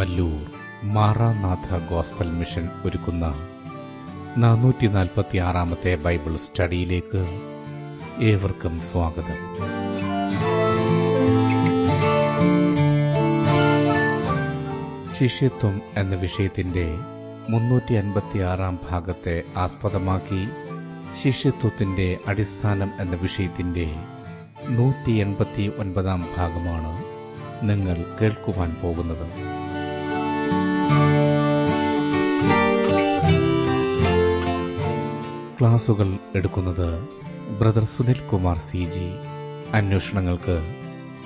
Mallur Maranatha gospel mission ഒരുക്കുന്ന നാനൂറ്റി ആറാമത്തെ ബൈബിൾ സ്റ്റഡിയിലേക്ക് ഏവർക്കും സ്വാഗതം. ശിഷ്യത്വം എന്ന വിഷയത്തിന്റെ മുന്നൂറ്റി അൻപത്തിയാറാം ഭാഗത്തെ ആസ്പദമാക്കി ശിഷ്യത്വത്തിന്റെ അടിസ്ഥാനം എന്ന വിഷയത്തിന്റെ നൂറ്റി എൺപത്തി ഒൻപതാം ഭാഗമാണ് നിങ്ങൾ കേൾക്കുവാൻ പോകുന്നത്. ക്ലാസുകൾ എടുക്കുന്നത് brother Sunil Kumar C G. അന്വേഷണങ്ങൾക്ക്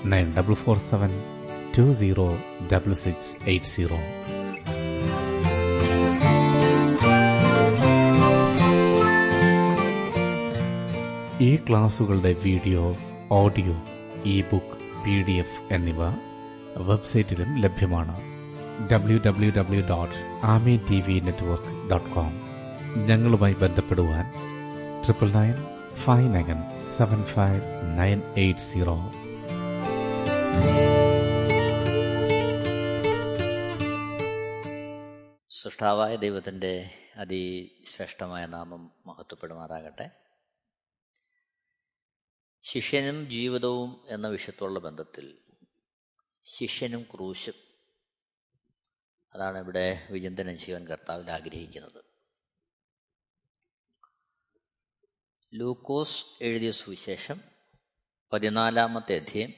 nine double four seven two zero double six eight zero. ഈ ക്ലാസുകളുടെ video audio e book P D F എന്നിവ വെബ്സൈറ്റിലും ലഭ്യമാണ്. W W W dot Ami T V network dot com. ഞങ്ങളുമായി ബന്ധപ്പെടുവാൻ triple nine five nine seven five nine eight zero സൃഷ്ടാവായ ദൈവത്തിന്റെ അതിശ്രേഷ്ഠമായ നാമം മഹത്വപ്പെടുമാറാകട്ടെ. ശിഷ്യനും ജീവിതവും എന്ന വിഷയത്തോടുള്ള ബന്ധത്തിൽ ശിഷ്യനും ക്രൂശും. അതാണ് ഇവിടെ വിചിന്തനം ചെയ്യാൻ കർത്താവിൽ ആഗ്രഹിക്കുന്നത്. ലൂക്കോസ് എഴുതിയ സുവിശേഷം പതിനാലാമത്തെ അധ്യയം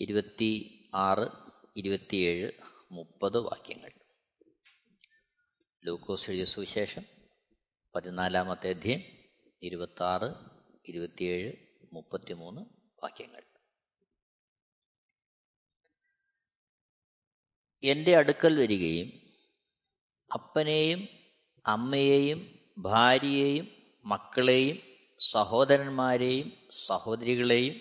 ഇരുപത്തി ആറ് ഇരുപത്തിയേഴ് മുപ്പത് വാക്യങ്ങൾ. ലൂക്കോസ് എഴുതിയ സുവിശേഷം പതിനാലാമത്തെ അധ്യയം ഇരുപത്താറ് ഇരുപത്തിയേഴ് മുപ്പത്തിമൂന്ന് വാക്യങ്ങൾ. എന്റെ അടുക്കൽ വരികയും അപ്പനെയും അമ്മയെയും ഭാര്യയെയും മക്കളെയും സഹോദരന്മാരെയും സഹോദരികളെയും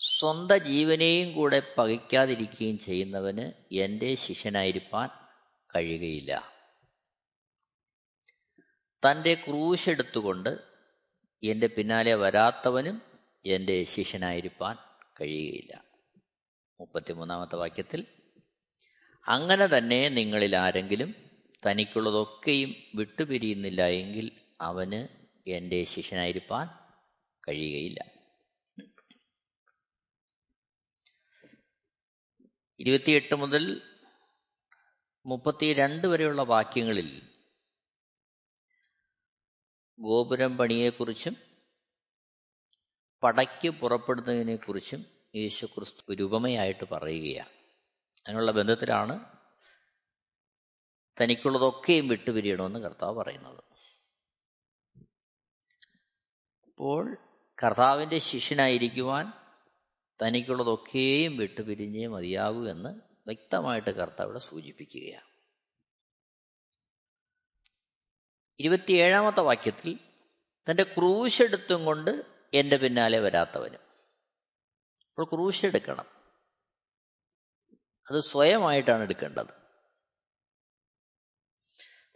സ്വന്ത ജീവനെയും കൂടെ പകയ്ക്കാതിരിക്കുകയും ചെയ്യുന്നവന് എന്റെ ശിഷ്യനായിരിക്കാൻ കഴിയുകയില്ല. തന്റെ ക്രൂശെടുത്തുകൊണ്ട് എന്റെ പിന്നാലെ വരാത്തവനും എന്റെ ശിഷ്യനായിരിക്കാൻ കഴിയുകയില്ല. മുപ്പത്തിമൂന്നാമത്തെ വാക്യത്തിൽ അങ്ങനെ തന്നെ നിങ്ങളിൽ ആരെങ്കിലും തനിക്കുള്ളതൊക്കെയും വിട്ടുപിരിയുന്നില്ല എങ്കിൽ അവന് എന്റെ ശിഷ്യനായിരിക്കാൻ കഴിയുകയില്ല. ഇരുപത്തിയെട്ട് മുതൽ മുപ്പത്തിരണ്ട് വരെയുള്ള വാക്യങ്ങളിൽ ഗോപുരം പണിയെക്കുറിച്ചും പടയ്ക്ക് പുറപ്പെടുന്നതിനെക്കുറിച്ചും യേശുക്രിസ്തു ക്രിസ്തു ഉപമയായിട്ട് പറയുകയാണ്. അതിനുള്ള ബന്ധത്തിലാണ് തനിക്കുള്ളതൊക്കെയും വിട്ടുപിരിയണമെന്ന് കർത്താവ് പറയുന്നത്. അപ്പോൾ കർത്താവിന്റെ ശിഷ്യനായിരിക്കുവാൻ തനിക്കുള്ളതൊക്കെയും വിട്ടുപിരിഞ്ഞേ മതിയാകൂ എന്ന് വ്യക്തമായിട്ട് കർത്താവ് ഇവിടെ സൂചിപ്പിക്കുകയാണ്. ഇരുപത്തിയേഴാമത്തെ വാക്യത്തിൽ തന്റെ ക്രൂശെടുത്തും കൊണ്ട് എന്റെ പിന്നാലെ വരാത്തവനും. അപ്പോൾ ക്രൂശെടുക്കണം. അത് സ്വയമായിട്ടാണ് എടുക്കേണ്ടത്.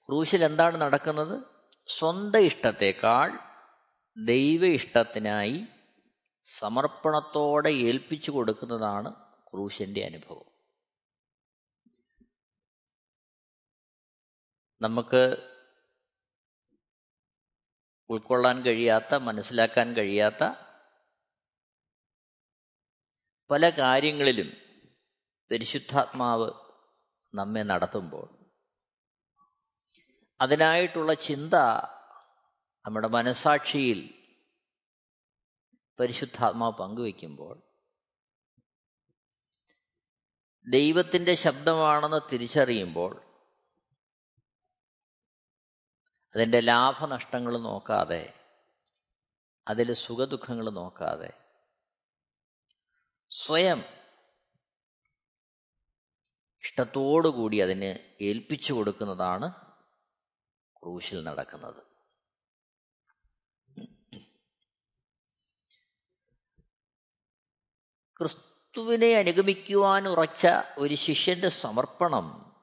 ക്രൂശിൽ എന്താണ് നടക്കുന്നത്? സ്വന്തം ഇഷ്ടത്തെക്കാൾ ദൈവ ഇഷ്ടത്തിനായി സമർപ്പണത്തോടെ ഏൽപ്പിച്ചു കൊടുക്കുന്നതാണ് ക്രൂശിന്റെ അനുഭവം. നമുക്ക് ഉൾക്കൊള്ളാൻ കഴിയാത്ത മനസ്സിലാക്കാൻ കഴിയാത്ത പല കാര്യങ്ങളിലും പരിശുദ്ധാത്മാവ് നമ്മെ നടത്തുമ്പോൾ അതിനായിട്ടുള്ള ചിന്ത നമ്മുടെ മനസാക്ഷിയിൽ പരിശുദ്ധാത്മാവ് പങ്കുവയ്ക്കുമ്പോൾ ദൈവത്തിന്റെ ശബ്ദമാണെന്ന് തിരിച്ചറിയുമ്പോൾ അതിന്റെ ലാഭനഷ്ടങ്ങൾ നോക്കാതെ അതിലെ സുഖദുഃഖങ്ങൾ നോക്കാതെ സ്വയം ഇഷ്ടത്തോടുകൂടി അതിന് ഏൽപ്പിച്ചു കൊടുക്കുന്നതാണ് ക്രൂശിൽ നടക്കുന്നത്. ക്രിസ്തുവിനെ അനുഗമിക്കുവാൻ ഉറച്ച ഒരു ശിഷ്യന്റെ സമർപ്പണം.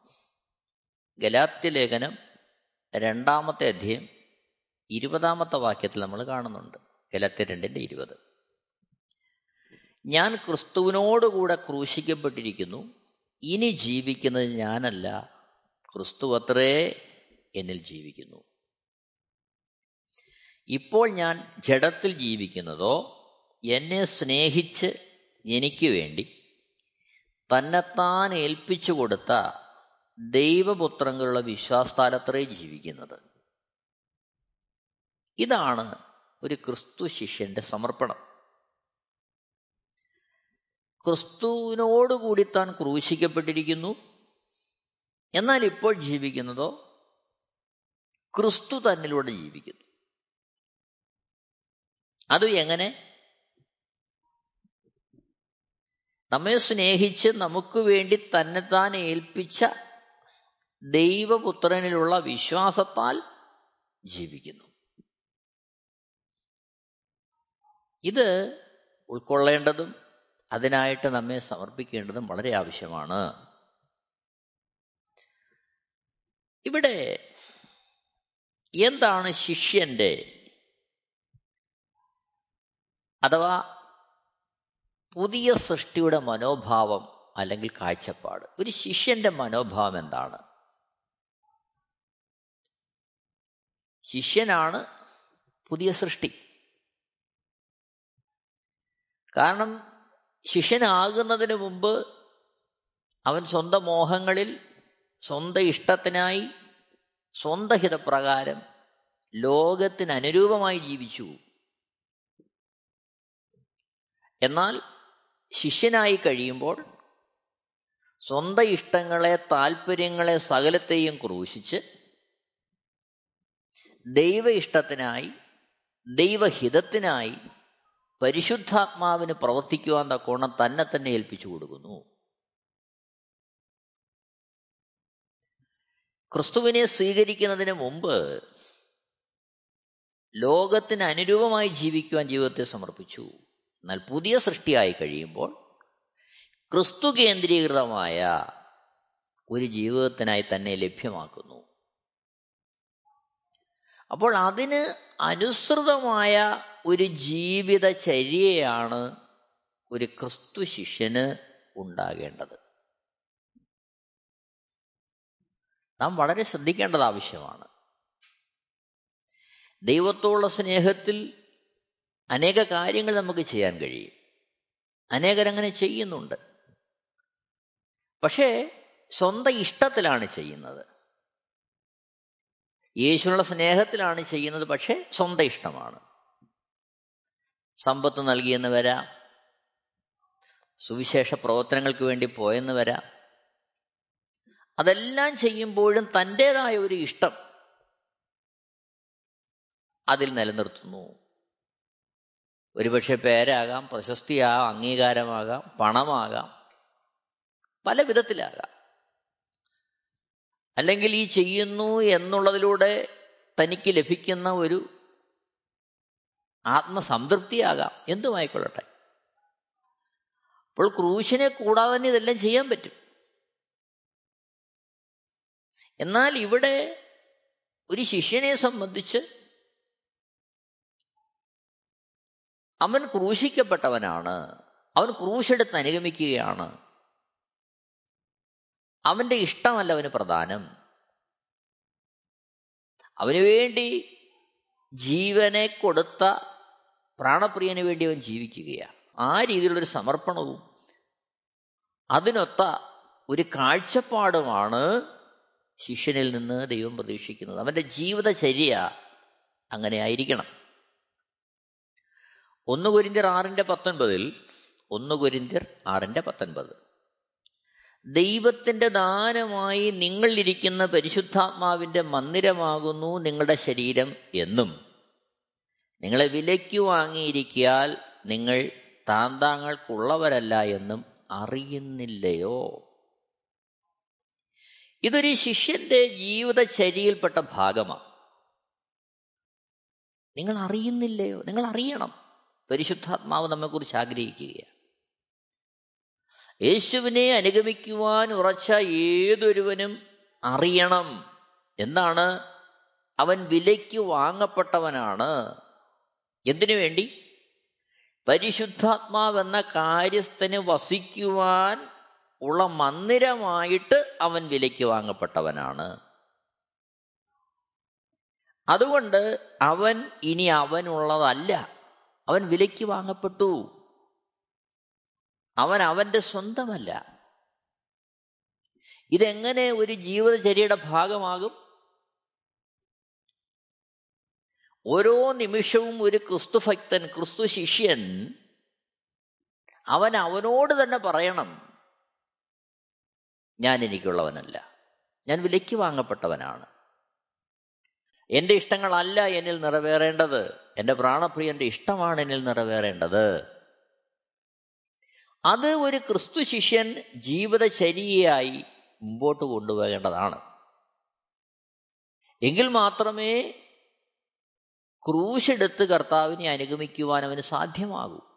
ഗലാത്യ ലേഖനം രണ്ടാമത്തെ അധ്യയം ഇരുപതാമത്തെ വാക്യത്തിൽ നമ്മൾ കാണുന്നുണ്ട്. ഗലാത്യ രണ്ടിന്റെ ഇരുപത്. ഞാൻ ക്രിസ്തുവിനോടുകൂടെ ക്രൂശിക്കപ്പെട്ടിരിക്കുന്നു. ഇനി ജീവിക്കുന്നത് ഞാനല്ല. ക്രിസ്തു അത്രേ എന്നിൽ ജീവിക്കുന്നു. ഇപ്പോൾ ഞാൻ ജഡത്തിൽ ജീവിക്കുന്നതോ എന്നെ സ്നേഹിച്ച് എനിക്ക് വേണ്ടി തന്നെത്താൻ ഏൽപ്പിച്ചു കൊടുത്ത ദൈവപുത്രങ്ങളുള്ള വിശ്വാസത്താലത്രേ ജീവിക്കുന്നത്. ഇതാണ് ഒരു ക്രിസ്തു ശിഷ്യന്റെ സമർപ്പണം. ക്രിസ്തുവിനോടുകൂടി താൻ ക്രൂശിക്കപ്പെട്ടിരിക്കുന്നു. എന്നാൽ ഇപ്പോൾ ജീവിക്കുന്നതോ ക്രിസ്തു തന്നിലൂടെ ജീവിക്കുന്നു. അത് എങ്ങനെ? നമ്മെ സ്നേഹിച്ച് നമുക്ക് വേണ്ടി തന്നെ താൻ ഏൽപ്പിച്ച ദൈവപുത്രനിലുള്ള വിശ്വാസത്താൽ ജീവിക്കുന്നു. ഇത് ഉൾക്കൊള്ളേണ്ടതും അതിനായിട്ട് നമ്മെ സമർപ്പിക്കേണ്ടതും വളരെ ആവശ്യമാണ്. ഇവിടെ എന്താണ് ശിഷ്യന്റെ? അഥവാ പുതിയ സൃഷ്ടിയുടെ മനോഭാവം അല്ലെങ്കിൽ കാഴ്ചപ്പാട്. ഒരു ശിഷ്യന്റെ മനോഭാവം എന്താണ്? ശിഷ്യനാണ് പുതിയ സൃഷ്ടി. കാരണം ശിഷ്യനാകുന്നതിന് മുമ്പ് അവൻ സ്വന്തം മോഹങ്ങളിൽ സ്വന്തം ഇഷ്ടത്തിനായി സ്വന്തം ഹിതപ്രകാരം ലോകത്തിന് അനുരൂപമായി ജീവിച്ചു. എന്നാൽ ശിഷ്യനായി കഴിയുമ്പോൾ സ്വന്തം ഇഷ്ടങ്ങളെ താല്പര്യങ്ങളെ സകലത്തെയും ക്രൂശിച്ച് ദൈവ ഇഷ്ടത്തിനായി ദൈവഹിതത്തിനായി പരിശുദ്ധാത്മാവിന് പ്രവർത്തിക്കുവാൻ തക്കോണം തന്നെ തന്നെ ഏൽപ്പിച്ചു കൊടുക്കുന്നു. ക്രിസ്തുവിനെ സ്വീകരിക്കുന്നതിന് മുമ്പ് ലോകത്തിന് അനുരൂപമായി ജീവിക്കുവാൻ ജീവിതത്തെ സമർപ്പിച്ചു. എന്നാൽ പുതിയ സൃഷ്ടിയായി കഴിയുമ്പോൾ ക്രിസ്തു കേന്ദ്രീകൃതമായ ഒരു ജീവിതത്തിനായി തന്നെ ലഭ്യമാക്കുന്നു. അപ്പോൾ അതിന് അനുസൃതമായ ഒരു ജീവിതചര്യയാണ് ഒരു ക്രിസ്തു ശിഷ്യന് ഉണ്ടാകേണ്ടത്. നാം വളരെ ശ്രദ്ധിക്കേണ്ടത് ആവശ്യമാണ്. ദൈവത്തോടുള്ള സ്നേഹത്തിൽ അനേക കാര്യങ്ങൾ നമുക്ക് ചെയ്യാൻ കഴിയും. അനേകരങ്ങനെ ചെയ്യുന്നുണ്ട്. പക്ഷേ സ്വന്തം ഇഷ്ടത്തിലാണ് ചെയ്യുന്നത്. യേശുവിനുള്ള സ്നേഹത്തിലാണ് ചെയ്യുന്നത് പക്ഷേ സ്വന്തം ഇഷ്ടമാണ്. സമ്പത്ത് നൽകിയെന്ന് വരാം. സുവിശേഷ പ്രവർത്തനങ്ങൾക്ക് വേണ്ടി പോയെന്ന് വരാം. അതെല്ലാം ചെയ്യുമ്പോഴും തന്റെതായ ഒരു ഇഷ്ടം അതിൽ നിലനിർത്തുന്നു. ഒരുപക്ഷെ പേരാകാം പ്രശസ്തിയാകാം അംഗീകാരമാകാം പണമാകാം പല വിധത്തിലാകാം. അല്ലെങ്കിൽ ഈ ചെയ്യുന്നു എന്നുള്ളതിലൂടെ തനിക്ക് ലഭിക്കുന്ന ഒരു ആത്മസംതൃപ്തിയാകാം. എന്തുമായിക്കൊള്ളട്ടെ? അപ്പോൾ ക്രൂശിനെ കൂടാതെ തന്നെ ഇതെല്ലാം ചെയ്യാൻ പറ്റും. എന്നാൽ ഇവിടെ ഒരു ശിഷ്യനെ സംബന്ധിച്ച് അവൻ ക്രൂശിക്കപ്പെട്ടവനാണ്. അവൻ ക്രൂശെടുത്ത് അനുഗമിക്കുകയാണ്. അവന്റെ ഇഷ്ടമല്ല അവന് പ്രധാനം. അവന് വേണ്ടി ജീവനെ കൊടുത്ത പ്രാണപ്രിയന് വേണ്ടി അവൻ ജീവിക്കുകയാണ് ആ രീതിയിലുള്ളൊരു സമർപ്പണവും അതിനൊത്ത ഒരു കാഴ്ചപ്പാടുമാണ് ശിഷ്യനിൽ നിന്ന് ദൈവം പ്രതീക്ഷിക്കുന്നത്. അവന്റെ ജീവിതചര്യ അങ്ങനെ ആയിരിക്കണം. ഒന്ന് കുരിന്തിർ ആറിന്റെ പത്തൊൻപതിൽ ഒന്ന് കുരിന്തിർ ആറിന്റെ പത്തൊൻപത്. ദൈവത്തിന്റെ ദാനമായി നിങ്ങളിരിക്കുന്ന പരിശുദ്ധാത്മാവിന്റെ മന്ദിരമാകുന്നു നിങ്ങളുടെ ശരീരം എന്നും. നിങ്ങളെ വിലയ്ക്ക് വാങ്ങിയിരിക്കിയാൽ നിങ്ങൾ താന്താങ്ങൾക്കുള്ളവരല്ല എന്നും അറിയുന്നില്ലയോ? ഇതൊരു ശിഷ്യന്റെ ജീവിതചര്യയിൽപ്പെട്ട ഭാഗമാണ്. നിങ്ങൾ അറിയുന്നില്ലയോ നിങ്ങൾ അറിയണം പരിശുദ്ധാത്മാവ് നമ്മെക്കുറിച്ച് ആഗ്രഹിക്കുകയാണ്. യേശുവിനെ അനുഗമിക്കുവാൻ ഉറച്ച ഏതൊരുവനും അറിയണം എന്നാണ് അവൻ വിലയ്ക്ക് വാങ്ങപ്പെട്ടവനാണ്. എന്തിനു വേണ്ടി? പരിശുദ്ധാത്മാവെന്ന കാര്യസ്ഥന് വസിക്കുവാൻ ഉള്ള മന്ദിരമായിട്ട് അവൻ വിലയ്ക്ക് വാങ്ങപ്പെട്ടവനാണ്. അതുകൊണ്ട് അവൻ ഇനി അവനുള്ളതല്ല. അവൻ വിലയ്ക്ക് വാങ്ങപ്പെട്ടു. അവൻ അവന്റെ സ്വന്തമല്ല. ഇതെങ്ങനെ ഒരു ജീവിതചര്യയുടെ ഭാഗമാകും? ഓരോ നിമിഷവും ഒരു ക്രിസ്തു ഭക്തൻ ക്രിസ്തു ശിഷ്യൻ അവൻ അവനോട് തന്നെ പറയണം. ഞാൻ എനിക്കുള്ളവനല്ല. ഞാൻ വിലയ്ക്ക് വാങ്ങപ്പെട്ടവനാണ്. എന്റെ ഇഷ്ടങ്ങളല്ല എന്നിൽ നിറവേറേണ്ടത്. എന്റെ പ്രാണപ്രിയന്റെ ഇഷ്ടമാണ് എന്നിൽ നിറവേറേണ്ടത്. അത് ഒരു ക്രിസ്തു ശിഷ്യൻ ജീവിതചര്യയായി മുമ്പോട്ട് കൊണ്ടുപോകേണ്ടതാണ്. എങ്കിൽ മാത്രമേ ക്രൂശെടുത്ത് കർത്താവിനെ അനുഗമിക്കുവാൻ അവന് സാധ്യമാകൂ.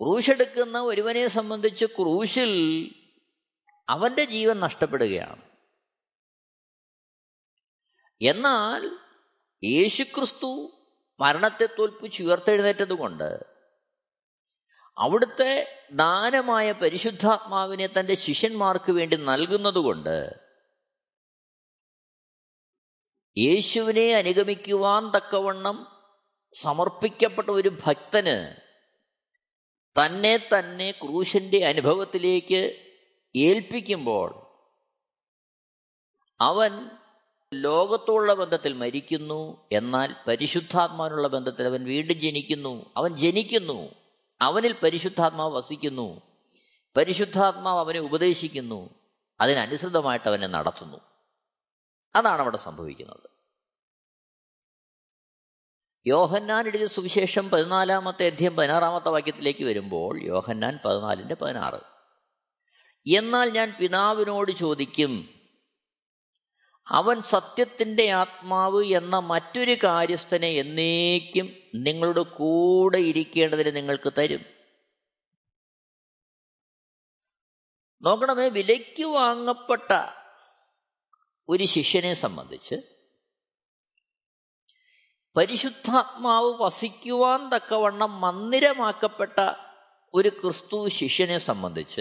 ക്രൂശെടുക്കുന്ന ഒരുവനെ സംബന്ധിച്ച് ക്രൂശിൽ അവന്റെ ജീവൻ നഷ്ടപ്പെടുകയാണ്. എന്നാൽ യേശുക്രിസ്തു മരണത്തെ തോൽപ്പിച്ച് ഉയർത്തെഴുന്നേറ്റത് കൊണ്ട് അവിടുത്തെ ദാനമായ പരിശുദ്ധാത്മാവിനെ തന്റെ ശിഷ്യന്മാർക്ക് വേണ്ടി നൽകുന്നതുകൊണ്ട് യേശുവിനെ അനുഗമിക്കുവാൻ തക്കവണ്ണം സമർപ്പിക്കപ്പെട്ട ഒരു ഭക്തന് തന്നെ തന്നെ ക്രൂശന്റെ അനുഭവത്തിലേക്ക് ഏൽപ്പിക്കുമ്പോൾ അവൻ ലോകത്തോടുള്ള ബന്ധത്തിൽ മരിക്കുന്നു എന്നാൽ പരിശുദ്ധാത്മാവിനുള്ള ബന്ധത്തിൽ അവൻ വീണ്ടും ജനിക്കുന്നു. അവൻ ജനിക്കുന്നു. അവനിൽ പരിശുദ്ധാത്മാവ് വസിക്കുന്നു. പരിശുദ്ധാത്മാവ് അവനെ ഉപദേശിക്കുന്നു. അതിനനുസൃതമായിട്ട് അവനെ നടത്തുന്നു. അതാണ് അവിടെ സംഭവിക്കുന്നത്. യോഹന്നാൻ എഴുതിയ സുവിശേഷം പതിനാലാമത്തെ അധ്യയം പതിനാറാമത്തെ വാക്യത്തിലേക്ക് വരുമ്പോൾ യോഹന്നാൻ പതിനാലിന്റെ പതിനാറ്. എന്നാൽ ഞാൻ പിതാവിനോട് ചോദിക്കും അവൻ സത്യത്തിന്റെ ആത്മാവ് എന്ന മറ്റൊരു കാര്യസ്ഥനെ എന്നേക്കും നിങ്ങളുടെ കൂടെ ഇരിക്കേണ്ടതിന് നിങ്ങൾക്ക് തരും. നോക്കണമേ വിലയ്ക്ക് വാങ്ങപ്പെട്ട ഒരു ശിഷ്യനെ സംബന്ധിച്ച് പരിശുദ്ധാത്മാവ് വസിക്കുവാൻ തക്കവണ്ണം മന്ദിരമാക്കപ്പെട്ട ഒരു ക്രിസ്തു ശിഷ്യനെ സംബന്ധിച്ച്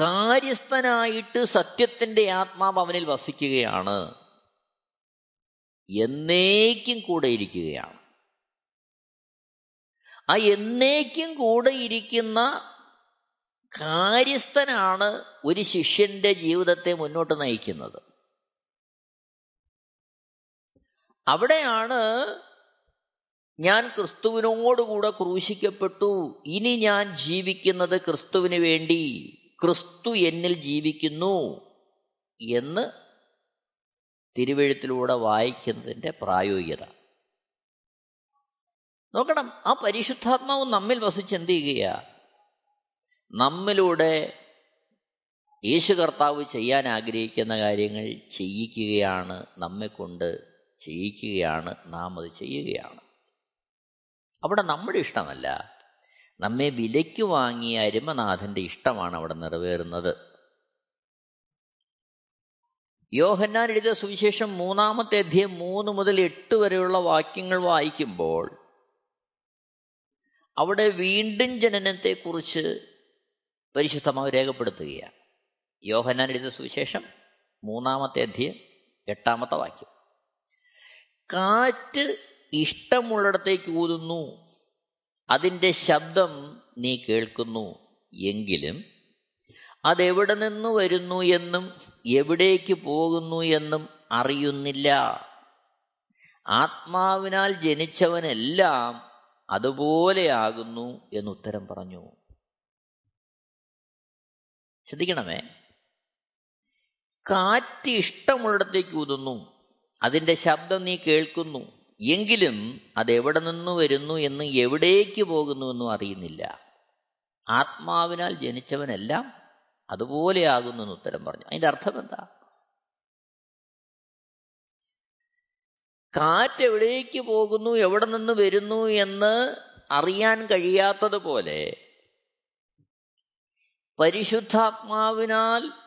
കാര്യസ്ഥനായിട്ട് സത്യത്തിന്റെ ആത്മാവ് അവനിൽ വസിക്കുകയാണ്. എന്നേക്കും കൂടെ ഇരിക്കുകയാണ്. ആ എന്നേക്കും കൂടെ ഇരിക്കുന്ന കാര്യസ്ഥനാണ് ഒരു ശിഷ്യന്റെ ജീവിതത്തെ മുന്നോട്ട് നയിക്കുന്നത്. അവിടെയാണ് ഞാൻ ക്രിസ്തുവിനോടുകൂടെ ക്രൂശിക്കപ്പെട്ടു. ഇനി ഞാൻ ജീവിക്കുന്നത് ക്രിസ്തുവിന് വേണ്ടി. ക്രിസ്തു എന്നിൽ ജീവിക്കുന്നു എന്ന് തിരുവഴുത്തിലൂടെ വായിക്കുന്നതിന്റെ പ്രായോഗികത. നോക്കണം ആ പരിശുദ്ധാത്മാവ് നമ്മിൽ വസിച്ച് എന്ത് ചെയ്യുക നമ്മിലൂടെ യേശു കർത്താവ് ചെയ്യാൻ ആഗ്രഹിക്കുന്ന കാര്യങ്ങൾ ചെയ്യിക്കുകയാണ് നമ്മെ കൊണ്ട് ചെയ്യിക്കുകയാണ് നാം അത് ചെയ്യുകയാണ്. അവിടെ നമ്മുടെ ഇഷ്ടമല്ല. നമ്മെ വിലയ്ക്ക് വാങ്ങിയ അരുമനാഥന്റെ ഇഷ്ടമാണ് അവിടെ നിറവേറുന്നത്. യോഹന്നാൻ എഴുതിയ സുവിശേഷം മൂന്നാമത്തെ അധ്യയം മൂന്ന് മുതൽ എട്ട് വരെയുള്ള വാക്യങ്ങൾ വായിക്കുമ്പോൾ അവിടെ വീണ്ടും ജനനത്തെക്കുറിച്ച് പരിശുദ്ധമായി രേഖപ്പെടുത്തുകയാണ്. യോഹന്നാൻ എഴുതിയ സുവിശേഷം മൂന്നാമത്തെ അധ്യയം എട്ടാമത്തെ വാക്യം. കാറ്റ് ഇഷ്ടമുള്ളിടത്തേക്ക് ഊതുന്നു. അതിന്റെ ശബ്ദം നീ കേൾക്കുന്നു. എങ്കിലും അതെവിടെ നിന്ന് വരുന്നു എന്നും എവിടേക്ക് പോകുന്നു എന്നും അറിയുന്നില്ല. ആത്മാവിനാൽ ജനിച്ചവനെല്ലാം അതുപോലെയാകുന്നു എന്നുത്തരം പറഞ്ഞു. ശ്രദ്ധിക്കണമേ. കാറ്റ് ഇഷ്ടമുള്ളിടത്തേക്ക് ഊതുന്നു. അതിന്റെ ശബ്ദം നീ കേൾക്കുന്നു. എങ്കിലും അതെവിടെ നിന്ന് വരുന്നു എന്ന് എവിടേക്ക് പോകുന്നു എന്നും അറിയുന്നില്ല. ആത്മാവിനാൽ ജനിച്ചവനെല്ലാം അതുപോലെയാകുന്നു എന്ന് ഉത്തരം പറഞ്ഞു. അതിന്റെ അർത്ഥം എന്താ? കാറ്റ് എവിടേക്ക് പോകുന്നു എവിടെ നിന്ന് വരുന്നു എന്ന് അറിയാൻ കഴിയാത്തതുപോലെ പരിശുദ്ധാത്മാവിനാൽ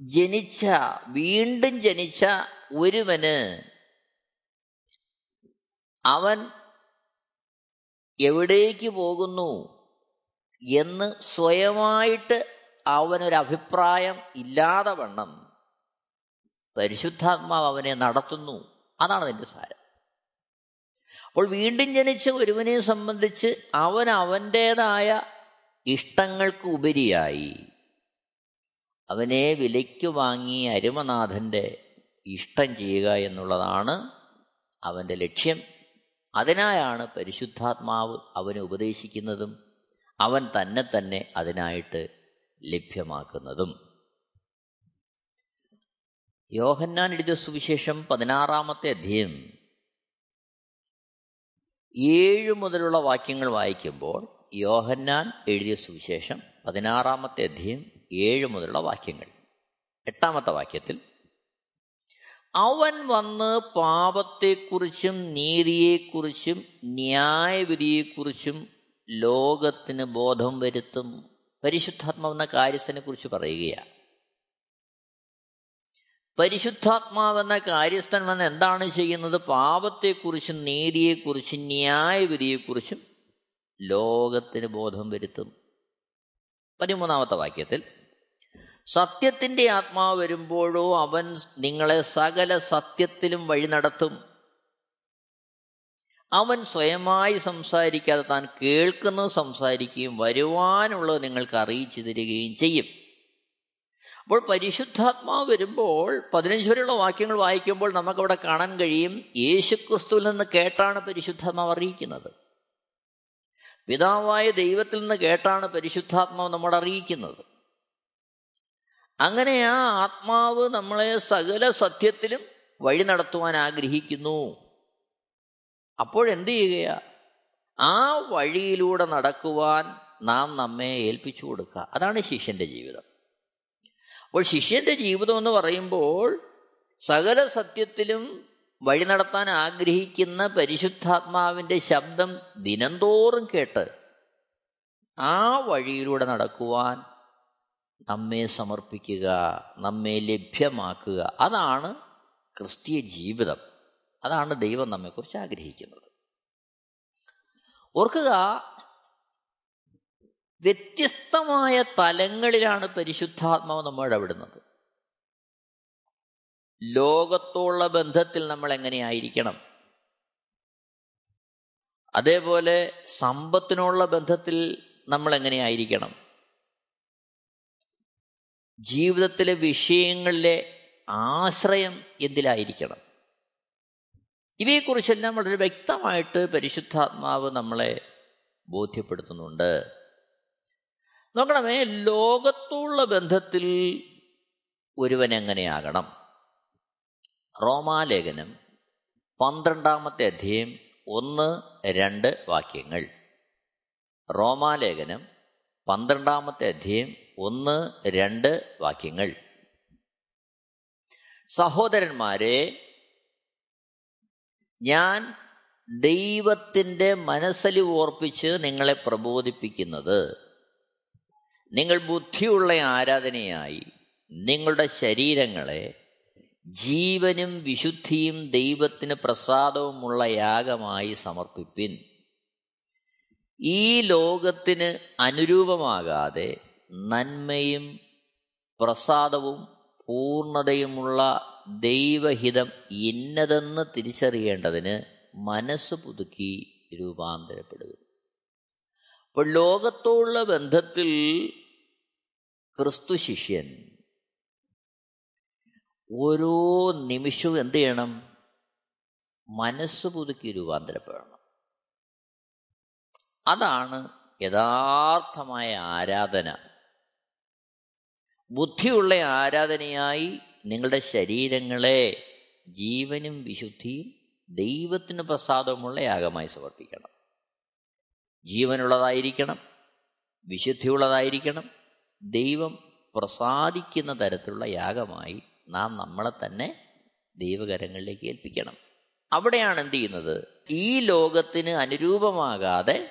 ജനിച്ച വീണ്ടും ജനിച്ച ഒരുവന് അവൻ എവിടേക്ക് പോകുന്നു എന്ന് സ്വയമായിട്ട് അവനൊരു അഭിപ്രായം ഇല്ലാതെ വണ്ണം പരിശുദ്ധാത്മാവ് അവനെ നടത്തുന്നു. അതാണ് അതിന്റെ സാരം. അപ്പോൾ വീണ്ടും ജനിച്ച ഒരുവനെ സംബന്ധിച്ച് അവൻ അവന്റേതായ ഇഷ്ടങ്ങൾക്ക് ഉപരിയായി. അവനെ വിലയ്ക്ക് വാങ്ങി അരുമനാഥന്റെ ഇഷ്ടം ചെയ്യുക എന്നുള്ളതാണ് അവന്റെ ലക്ഷ്യം. അതിനായാണ് പരിശുദ്ധാത്മാവ് അവനെ ഉപദേശിക്കുന്നതും അവൻ തന്നെ തന്നെ അതിനായിട്ട് ലഭ്യമാക്കുന്നതും. യോഹന്നാൻ എഴുതിയ സുവിശേഷം പതിനാറാമത്തെ അധ്യയം ഏഴ് മുതലുള്ള വാക്യങ്ങൾ വായിക്കുമ്പോൾ യോഹന്നാൻ എഴുതിയ സുവിശേഷം പതിനാറാമത്തെ അധ്യയം ഏഴ് മുതലുള്ള വാക്യങ്ങൾ. എട്ടാമത്തെ വാക്യത്തിൽ അവൻ വന്ന് പാപത്തെക്കുറിച്ചും നീതിയെക്കുറിച്ചും ന്യായവിധിയെക്കുറിച്ചും ലോകത്തിന് ബോധം വരുത്തും. പരിശുദ്ധാത്മാവെന്ന കാര്യസ്ഥനെ കുറിച്ച് പറയുകയാണ്. പരിശുദ്ധാത്മാവെന്ന കാര്യസ്ഥൻ വന്ന് എന്താണ് ചെയ്യുന്നത്? പാപത്തെക്കുറിച്ചും നീതിയെക്കുറിച്ചും ന്യായവിധിയെക്കുറിച്ചും ലോകത്തിന് ബോധം വരുത്തും. പതിമൂന്നാമത്തെ വാക്യത്തിൽ സത്യത്തിന്റെ ആത്മാവ് വരുമ്പോഴോ അവൻ നിങ്ങളെ സകല സത്യത്തിലും വഴി നടത്തും. അവൻ സ്വയമായി സംസാരിക്കാതെ താൻ കേൾക്കുന്നത് സംസാരിക്കുകയും വരുവാനുള്ളത് നിങ്ങൾക്ക് അറിയിച്ചു തരികയും ചെയ്യും. അപ്പോൾ പരിശുദ്ധാത്മാവ് വരുമ്പോൾ പതിനഞ്ച് വരെയുള്ള വാക്യങ്ങൾ വായിക്കുമ്പോൾ നമുക്കവിടെ കാണാൻ കഴിയും യേശുക്രിസ്തുവിൽ നിന്ന് കേട്ടാണ് പരിശുദ്ധാത്മാവ് അറിയിക്കുന്നത്. പിതാവായ ദൈവത്തിൽ നിന്ന് കേട്ടാണ് പരിശുദ്ധാത്മാവ് നമ്മളെ അറിയിക്കുന്നത്. അങ്ങനെ ആ ആത്മാവ് നമ്മളെ സകല സത്യത്തിലും വഴി നടത്തുവാൻ ആഗ്രഹിക്കുന്നു. അപ്പോഴെന്ത് ചെയ്യുകയാ? ആ വഴിയിലൂടെ നടക്കുവാൻ നാം നമ്മെ ഏൽപ്പിച്ചു കൊടുക്കുക. അതാണ് ശിഷ്യന്റെ ജീവിതം. അപ്പോൾ ശിഷ്യന്റെ ജീവിതം എന്ന് പറയുമ്പോൾ സകല സത്യത്തിലും വഴി നടത്താൻ ആഗ്രഹിക്കുന്ന പരിശുദ്ധാത്മാവിന്റെ ശബ്ദം ദിനംതോറും കേട്ട് ആ വഴിയിലൂടെ നടക്കുവാൻ നമ്മെ സമർപ്പിക്കുക നമ്മെ ലഭ്യമാക്കുക. അതാണ് ക്രിസ്തീയ ജീവിതം. അതാണ് ദൈവം നമ്മെക്കുറിച്ച് ആഗ്രഹിക്കുന്നത്. ഓർക്കുക വ്യത്യസ്തമായ തലങ്ങളിലാണ് പരിശുദ്ധാത്മാവ് നമ്മൾ ഇടപെടുന്നത് ലോകത്തോടുള്ള ബന്ധത്തിൽ നമ്മൾ എങ്ങനെയായിരിക്കണം? അതേപോലെ സമ്പത്തിനുള്ള ബന്ധത്തിൽ നമ്മൾ എങ്ങനെയായിരിക്കണം? ജീവിതത്തിലെ വിഷയങ്ങളിലെ ആശ്രയം എന്തിലായിരിക്കണം? ഇവയെക്കുറിച്ചെല്ലാം വളരെ വ്യക്തമായിട്ട് പരിശുദ്ധാത്മാവ് നമ്മളെ ബോധ്യപ്പെടുത്തുന്നുണ്ട്. നോക്കണമേ ലോകത്തുള്ള ബന്ധത്തിൽ ഒരുവൻ എങ്ങനെയാകണം റോമാലേഖനം പന്ത്രണ്ടാമത്തെ അധ്യയം ഒന്ന് രണ്ട് വാക്യങ്ങൾ. റോമാലേഖനം പന്ത്രണ്ടാമത്തെ അധ്യയം ഒന്ന് രണ്ട് വാക്യങ്ങൾ. സഹോദരന്മാരെ ഞാൻ ദൈവത്തിന്റെ മനസ്സലി ഓർപ്പിച്ച് നിങ്ങളെ പ്രബോധിപ്പിക്കുന്നത്. നിങ്ങൾ ബുദ്ധിയുള്ള ആരാധനയായി നിങ്ങളുടെ ശരീരങ്ങളെ ജീവനും വിശുദ്ധിയും ദൈവത്തിന് പ്രസാദവുമുള്ള യാഗമായി സമർപ്പിപ്പിൻ. ഈ ലോകത്തിന് അനുരൂപമാകാതെ നന്മയും പ്രസാദവും പൂർണതയുമുള്ള ദൈവഹിതം ഇന്നതെന്ന് തിരിച്ചറിയേണ്ടതിന് മനസ്സ് പുതുക്കി രൂപാന്തരപ്പെടുക. അപ്പോൾ ലോകത്തോടുള്ള ബന്ധത്തിൽ ക്രിസ്തു ശിഷ്യൻ ഓരോ നിമിഷവും എന്ത് ചെയ്യണം? മനസ്സ് പുതുക്കി രൂപാന്തരപ്പെടണം അതാണ് യഥാർത്ഥമായ ആരാധന. ബുദ്ധിയുള്ള ആരാധനയായി നിങ്ങളുടെ ശരീരങ്ങളെ ജീവനും വിശുദ്ധിയും ദൈവത്തിന് പ്രസാദമുള്ള യാഗമായി സമർപ്പിക്കണം. ജീവനുള്ളതായിരിക്കണം വിശുദ്ധിയുള്ളതായിരിക്കണം ദൈവം പ്രസാദിക്കുന്ന തരത്തിലുള്ള യാഗമായി നാം നമ്മളെ തന്നെ ദൈവകരങ്ങളിലേക്ക് ഏൽപ്പിക്കണം. അവിടെയാണ് എന്ത് ചെയ്യുന്നത്? ഈ ലോകത്തിന് അനുരൂപമാകാതെ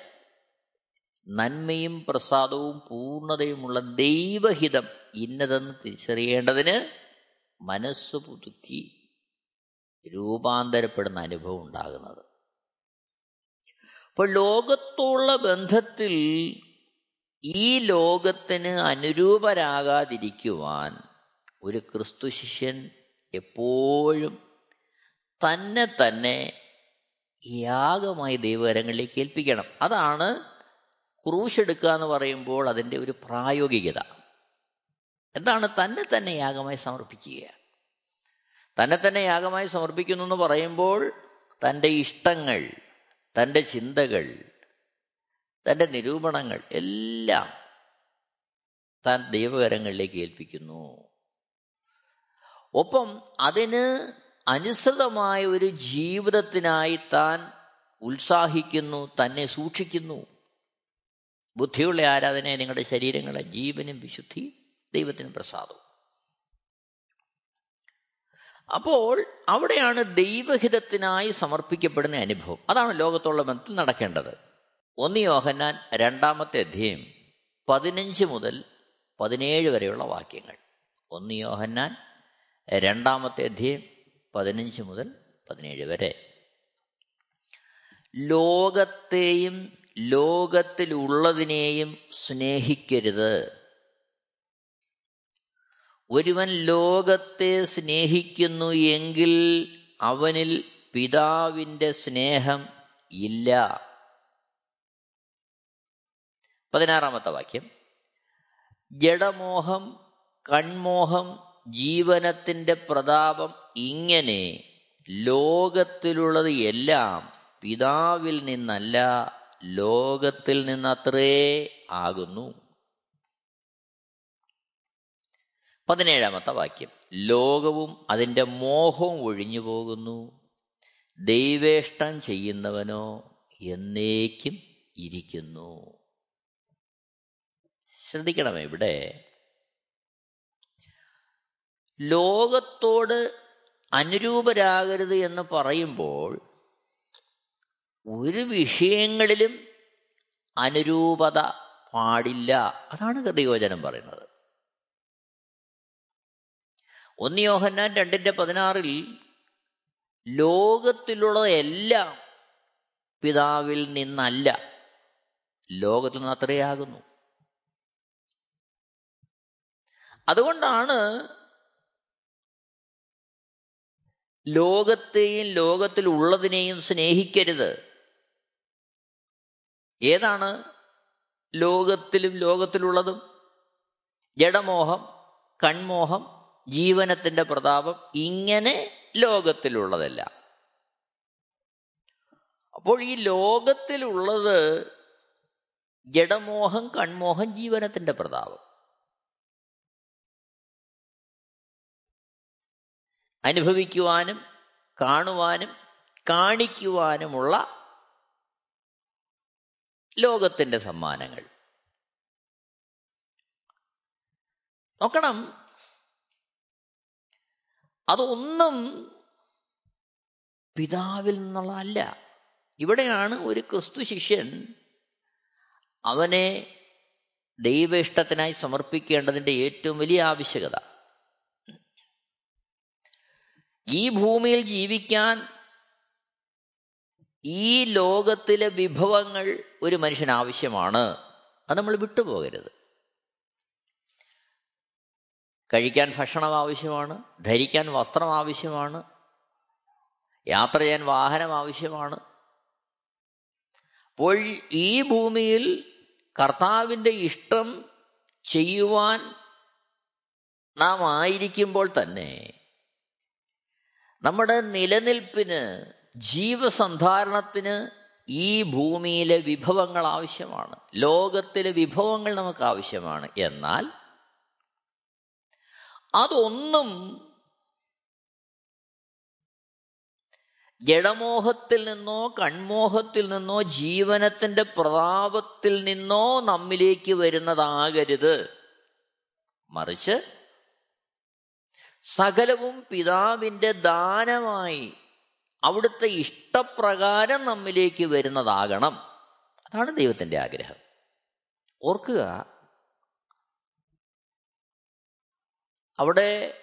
നന്മയും പ്രസാദവും പൂർണതയുമുള്ള ദൈവഹിതം ഇന്നതെന്ന് തിരിച്ചറിയേണ്ടതിന് മനസ്സ് പുതുക്കി രൂപാന്തരപ്പെടുന്ന അനുഭവം ഉണ്ടാകുന്നത്. അപ്പോൾ ലോകത്തുള്ള ബന്ധത്തിൽ ഈ ലോകത്തിന് അനുരൂപരാകാതിരിക്കുവാൻ ഒരു ക്രിസ്തു ശിഷ്യൻ എപ്പോഴും തന്നെ തന്നെ യാഗമായി ദൈവകരങ്ങളിലേക്ക് ഏൽപ്പിക്കണം. അതാണ് ക്രൂശ് എടുക്കുക എന്ന് പറയുമ്പോൾ അതിന്റെ ഒരു പ്രായോഗികത. എന്താണ് തന്നെ തന്നെ യാഗമായി സമർപ്പിക്കുക? തന്നെ തന്നെ യാഗമായി സമർപ്പിക്കുന്നു എന്ന് പറയുമ്പോൾ തന്റെ ഇഷ്ടങ്ങൾ തന്റെ ചിന്തകൾ തന്റെ നിരൂപണങ്ങൾ എല്ലാം താൻ ദൈവകരങ്ങളിലേക്ക് ഏൽപ്പിക്കുന്നു. ഒപ്പം അതിന് അനുസൃതമായ ഒരു ജീവിതത്തിനായി താൻ ഉത്സാഹിക്കുന്നു തന്നെ സൂക്ഷിക്കുന്നു. ബുദ്ധിയുള്ള ആരാധനയെ നിങ്ങളുടെ ശരീരങ്ങളെ ജീവനും വിശുദ്ധി ദൈവത്തിന് പ്രസാദവും. അപ്പോൾ അവിടെയാണ് ദൈവഹിതത്തിനായി സമർപ്പിക്കപ്പെടുന്ന അനുഭവം. അതാണ് ലോകത്തുള്ള ബന്ധത്തിൽ നടക്കേണ്ടത്. ഒന്ന് യോഹന്നാൻ രണ്ടാമത്തെ അധ്യയം പതിനഞ്ച് മുതൽ പതിനേഴ് വരെയുള്ള വാക്യങ്ങൾ. ഒന്ന് യോഹന്നാൻ രണ്ടാമത്തെ അധ്യയം പതിനഞ്ച് മുതൽ പതിനേഴ് വരെ. ലോകത്തെയും ലോകത്തിലുള്ളതിനെയും സ്നേഹിക്കരുത്. ഒരുവൻ ലോകത്തെ സ്നേഹിക്കുന്നു എങ്കിൽ അവനിൽ പിതാവിന്റെ സ്നേഹം ഇല്ല. പതിനാറാമത്തെ വാക്യം. ജഡമോഹം കൺമോഹം ജീവനത്തിന്റെ പ്രതാപം ഇങ്ങനെ ലോകത്തിലുള്ളത് എല്ലാം പിതാവിൽ നിന്നല്ല ലോകത്തിൽ നിന്നത്രേ ആകുന്നു. പതിനേഴാമത്തെ വാക്യം. ലോകവും അതിന്റെ മോഹവും ഒഴിഞ്ഞു പോകുന്നു ദൈവേഷ്ടം ചെയ്യുന്നവനോ എന്നേക്കും ഇരിക്കുന്നു. ശ്രദ്ധിക്കണമേ ഇവിടെ. ലോകത്തോട് അനുരൂപരാകരുത് എന്ന് പറയുമ്പോൾ ഒരു വിഷയങ്ങളിലും അനുരൂപത പാടില്ല. അതാണ് ഗതിയോചനം പറയുന്നത്. ഒന്ന് യോഹന്നാൻ രണ്ടിന്റെ പതിനാറിൽ ലോകത്തിലുള്ളതെല്ലാം പിതാവിൽ നിന്നല്ല. ലോകത്തിൽ നിന്ന് അത്രയാകുന്നു. അതുകൊണ്ടാണ് ലോകത്തെയും ലോകത്തിലുള്ളതിനെയും സ്നേഹിക്കരുത്. ഏതാണ് ലോകത്തിലും ലോകത്തിലുള്ളതും? ജഡമോഹം കൺമോഹം ജീവനത്തിന്റെ പ്രതാപം ഇങ്ങനെ ലോകത്തിലുള്ളതല്ല. അപ്പോൾ ഈ ലോകത്തിലുള്ളത് ജഡമോഹം കൺമോഹം ജീവനത്തിന്റെ പ്രതാപം. അനുഭവിക്കുവാനും കാണുവാനും കാണിക്കുവാനുമുള്ള ലോകത്തിന്റെ സമ്മാനങ്ങൾ. നോക്കണം. അതൊന്നും പിതാവിൽ നിന്നുള്ളതല്ല ഇവിടെയാണ് ഒരു ക്രിസ്തു ശിഷ്യൻ അവനെ ദൈവ ഇഷ്ടത്തിനായി സമർപ്പിക്കേണ്ടതിന്റെ ഏറ്റവും വലിയ ആവശ്യകത. ഈ ഭൂമിയിൽ ജീവിക്കാൻ ഈ ലോകത്തിലെ വിഭവങ്ങൾ ഒരു മനുഷ്യന് ആവശ്യമാണ്. അത് നമ്മൾ വിട്ടുപോകരുത്. കഴിക്കാൻ ഭക്ഷണം ആവശ്യമാണ് ധരിക്കാൻ വസ്ത്രം ആവശ്യമാണ് യാത്ര ചെയ്യാൻ വാഹനം ആവശ്യമാണ്. അപ്പോൾ ഈ ഭൂമിയിൽ കർത്താവിന്റെ ഇഷ്ടം ചെയ്യുവാൻ നാം ആയിരിക്കുമ്പോൾ തന്നെ നമ്മുടെ നിലനിൽപ്പിന് ജീവസന്ധാരണത്തിന് ഈ ഭൂമിയിലെ വിഭവങ്ങൾ ആവശ്യമാണ്. ലോകത്തിലെ വിഭവങ്ങൾ നമുക്ക് ആവശ്യമാണ്. എന്നാൽ അതൊന്നും ജഡമോഹത്തിൽ നിന്നോ കൺമോഹത്തിൽ നിന്നോ ജീവനത്തിന്റെ പ്രതാപത്തിൽ നിന്നോ നമ്മിലേക്ക് വരുന്നതാകരുത്. മറിച്ച് സകലവും പിതാവിന്റെ ദാനമായി അവിടുത്തെ ഇഷ്ടപ്രകാരം നമ്മിലേക്ക് വരുന്നതാകണം. അതാണ് ദൈവത്തിന്റെ ആഗ്രഹം. ഓർക്കുക അവിടെ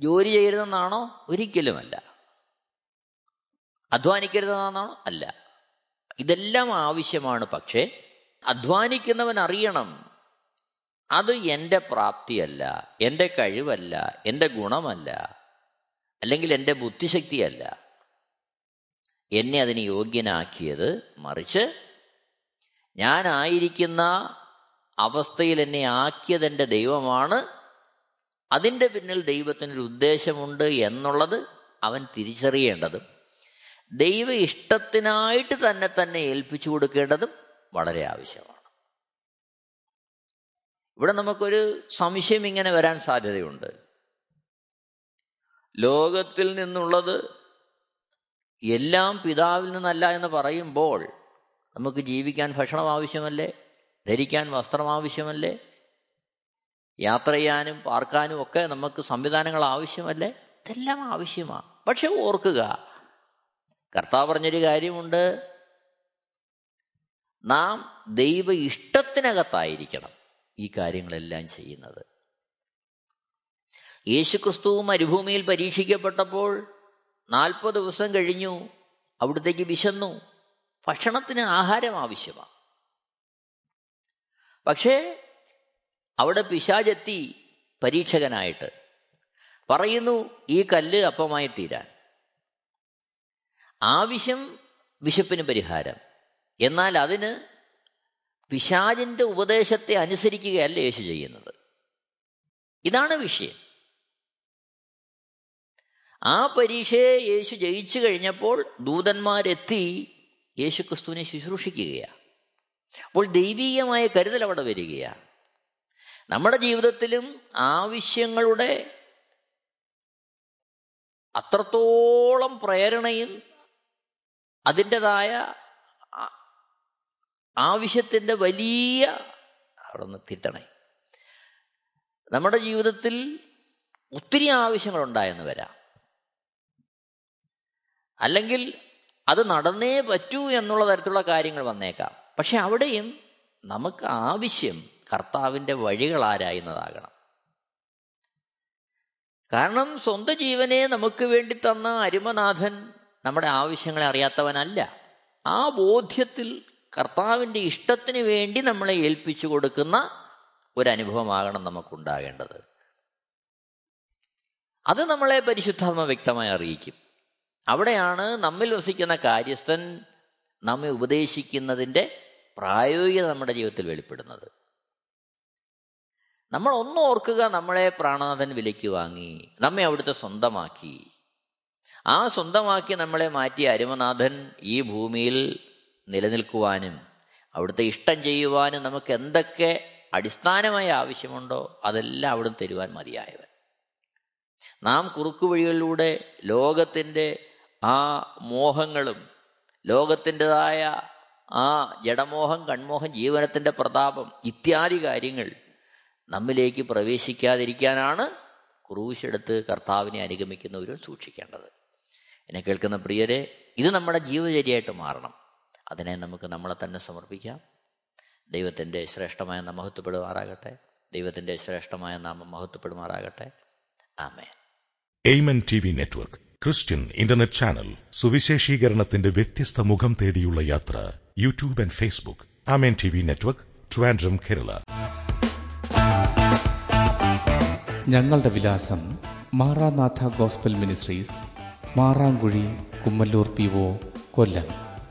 ജോലി ചെയ്യരുതെന്നാണോ? ഒരിക്കലുമല്ല. അധ്വാനിക്കരുതെന്നാണോ? അല്ല. ഇതെല്ലാം ആവശ്യമാണ്. പക്ഷേ അധ്വാനിക്കുന്നവൻ അറിയണം അത് എന്റെ പ്രാപ്തിയല്ല എന്റെ കഴിവല്ല എന്റെ ഗുണമല്ല അല്ലെങ്കിൽ എന്റെ ബുദ്ധിശക്തിയല്ല. എന്നെ അതിന് യോഗ്യനാക്കിയത് മറിച്ച് ഞാനായിരിക്കുന്ന അവസ്ഥയിൽ എന്നെ ആക്കിയത് എന്റെ ദൈവമാണ്. അതിന്റെ പിന്നിൽ ദൈവത്തിനൊരു ഉദ്ദേശമുണ്ട് എന്നുള്ളത് അവൻ തിരിച്ചറിയേണ്ടതും ദൈവ ഇഷ്ടത്തിനായിട്ട് തന്നെ തന്നെ ഏൽപ്പിച്ചു കൊടുക്കേണ്ടതും വളരെ ആവശ്യമാണ്. ഇവിടെ നമുക്കൊരു സംശയം ഇങ്ങനെ വരാൻ സാധ്യതയുണ്ട്. ലോകത്തിൽ നിന്നുള്ളത് എല്ലാം പിതാവിൽ നിന്നല്ല എന്ന് പറയുമ്പോൾ നമുക്ക് ജീവിക്കാൻ ഭക്ഷണം ആവശ്യമല്ലേ? ധരിക്കാൻ വസ്ത്രം ആവശ്യമല്ലേ? യാത്ര ചെയ്യാനും പാർക്കാനും ഒക്കെ നമുക്ക് സംവിധാനങ്ങൾ ആവശ്യമല്ലേ? ഇതെല്ലാം ആവശ്യമാണ് പക്ഷെ ഓർക്കുക കർത്താവ് പറഞ്ഞൊരു കാര്യമുണ്ട്. നാം ദൈവ ഇഷ്ടത്തിനകത്തായിരിക്കണം. ഈ കാര്യങ്ങളെല്ലാം ചെയ്യുന്നത്. യേശുക്രിസ്തു മരുഭൂമിയിൽ പരീക്ഷിക്കപ്പെട്ടപ്പോൾ നാൽപ്പത് ദിവസം കഴിഞ്ഞു അവിടത്തേക്ക് വിശന്നു. ഭക്ഷണത്തിന് ആഹാരം ആവശ്യമാണ്. പക്ഷേ അവിടെ പിശാചെത്തി പരീക്ഷകനായിട്ട് പറയുന്നു ഈ കല്ല് അപ്പമായി തീരാൻ. ആവശ്യം വിശപ്പിന് പരിഹാരം. എന്നാൽ അതിന് പിശാചിന്റെ ഉപദേശത്തെ അനുസരിക്കുകയല്ല യേശു ചെയ്യുന്നത്. ഇതാണ് വിഷയം. ആ പരീക്ഷയെ യേശു ജയിച്ചു കഴിഞ്ഞപ്പോൾ ദൂതന്മാരെത്തി യേശു ക്രിസ്തുവിനെ ശുശ്രൂഷിക്കുകയാണ്. അപ്പോൾ ദൈവീയമായ കരുതൽ അവിടെ വരികയാണ്. നമ്മുടെ ജീവിതത്തിലും ആവശ്യങ്ങളുടെ അത്രത്തോളം പ്രേരണയും അതിന്റെതായ ആവശ്യത്തിന്റെ വലിയ അവിടെ നിന്ന് തിരുത്തണേ നമ്മുടെ ജീവിതത്തിൽ ഒത്തിരി ആവശ്യങ്ങളുണ്ടായെന്ന് വരാം. അല്ലെങ്കിൽ അത് നടന്നേ പറ്റൂ എന്നുള്ള തരത്തിലുള്ള കാര്യങ്ങൾ വന്നേക്കാം. പക്ഷെ അവിടെയും നമുക്ക് ആവശ്യം കർത്താവിന്റെ വഴികൾ ആരായുന്നതാകണം. കാരണം സ്വന്തം ജീവനെ നമുക്ക് വേണ്ടി തന്ന അരുമനാഥൻ നമ്മുടെ ആവശ്യങ്ങളെ അറിയാത്തവനല്ല. ആ ബോധ്യത്തിൽ കർത്താവിന്റെ ഇഷ്ടത്തിന് വേണ്ടി നമ്മളെ ഏൽപ്പിച്ചു കൊടുക്കുന്ന ഒരനുഭവമാകണം നമുക്കുണ്ടാകേണ്ടത്. അത് നമ്മളെ പരിശുദ്ധാത്മ വ്യക്തമായി അറിയിക്കും. അവിടെയാണ് നമ്മിൽ വസിക്കുന്ന കാര്യസ്ഥൻ നമ്മെ ഉപദേശിക്കുന്നതിന്റെ പ്രായോഗികത നമ്മുടെ ജീവിതത്തിൽ വെളിപ്പെടുന്നത്. നമ്മൾ ഒന്ന് ഓർക്കുക നമ്മളെ പ്രാണനാഥൻ വിലയ്ക്ക് വാങ്ങി നമ്മെ അവിടുത്തെ സ്വന്തമാക്കി. ആ സ്വന്തമാക്കി നമ്മളെ മാറ്റിയ അരുമനാഥൻ ഈ ഭൂമിയിൽ നിലനിൽക്കുവാനും അവിടുത്തെ ഇഷ്ടം ചെയ്യുവാനും നമുക്ക് എന്തൊക്കെ അടിസ്ഥാനമായ ആവശ്യമുണ്ടോ അതെല്ലാം അവിടെ തരുവാൻ മതിയായവൻ. നാം കുറുക്കു വഴികളിലൂടെ ലോകത്തിന്റെ ആ മോഹങ്ങളും ലോകത്തിന്റെതായ ആ ജഡമോഹം കൺമോഹം ജീവനത്തിന്റെ പ്രതാപം ഇത്യാദി കാര്യങ്ങൾ നമ്മിലേക്ക് പ്രവേശിക്കാതിരിക്കാനാണ് ക്രൂശെടുത്ത് കർത്താവിനെ അനുഗമിക്കുന്നവരും സൂക്ഷിക്കേണ്ടത്. എന്നെ കേൾക്കുന്ന പ്രിയരെ ഇത് നമ്മുടെ ജീവചര്യയായിട്ട് മാറണം. അതിനെ നമുക്ക് നമ്മളെ തന്നെ സമർപ്പിക്കാം. ദൈവത്തിന്റെ ശ്രേഷ്ഠമായ നാം മഹത്വപ്പെടുമാറാകട്ടെ. ദൈവത്തിന്റെ ശ്രേഷ്ഠമായ നാമം മഹത്വപ്പെടുമാറാകട്ടെ. ആമേ Amen T V network Christian internet channel സുവിശേഷീകരണത്തിന്റെ വ്യത്യസ്ത മുഖം തേടിയുള്ള യാത്ര YouTube and Facebook. Amen T V network Trivandrum Kerala. ഞങ്ങളുടെ വിലാസം Maranatha gospel ministries Marankuzhi Kummalloor P O Kollam.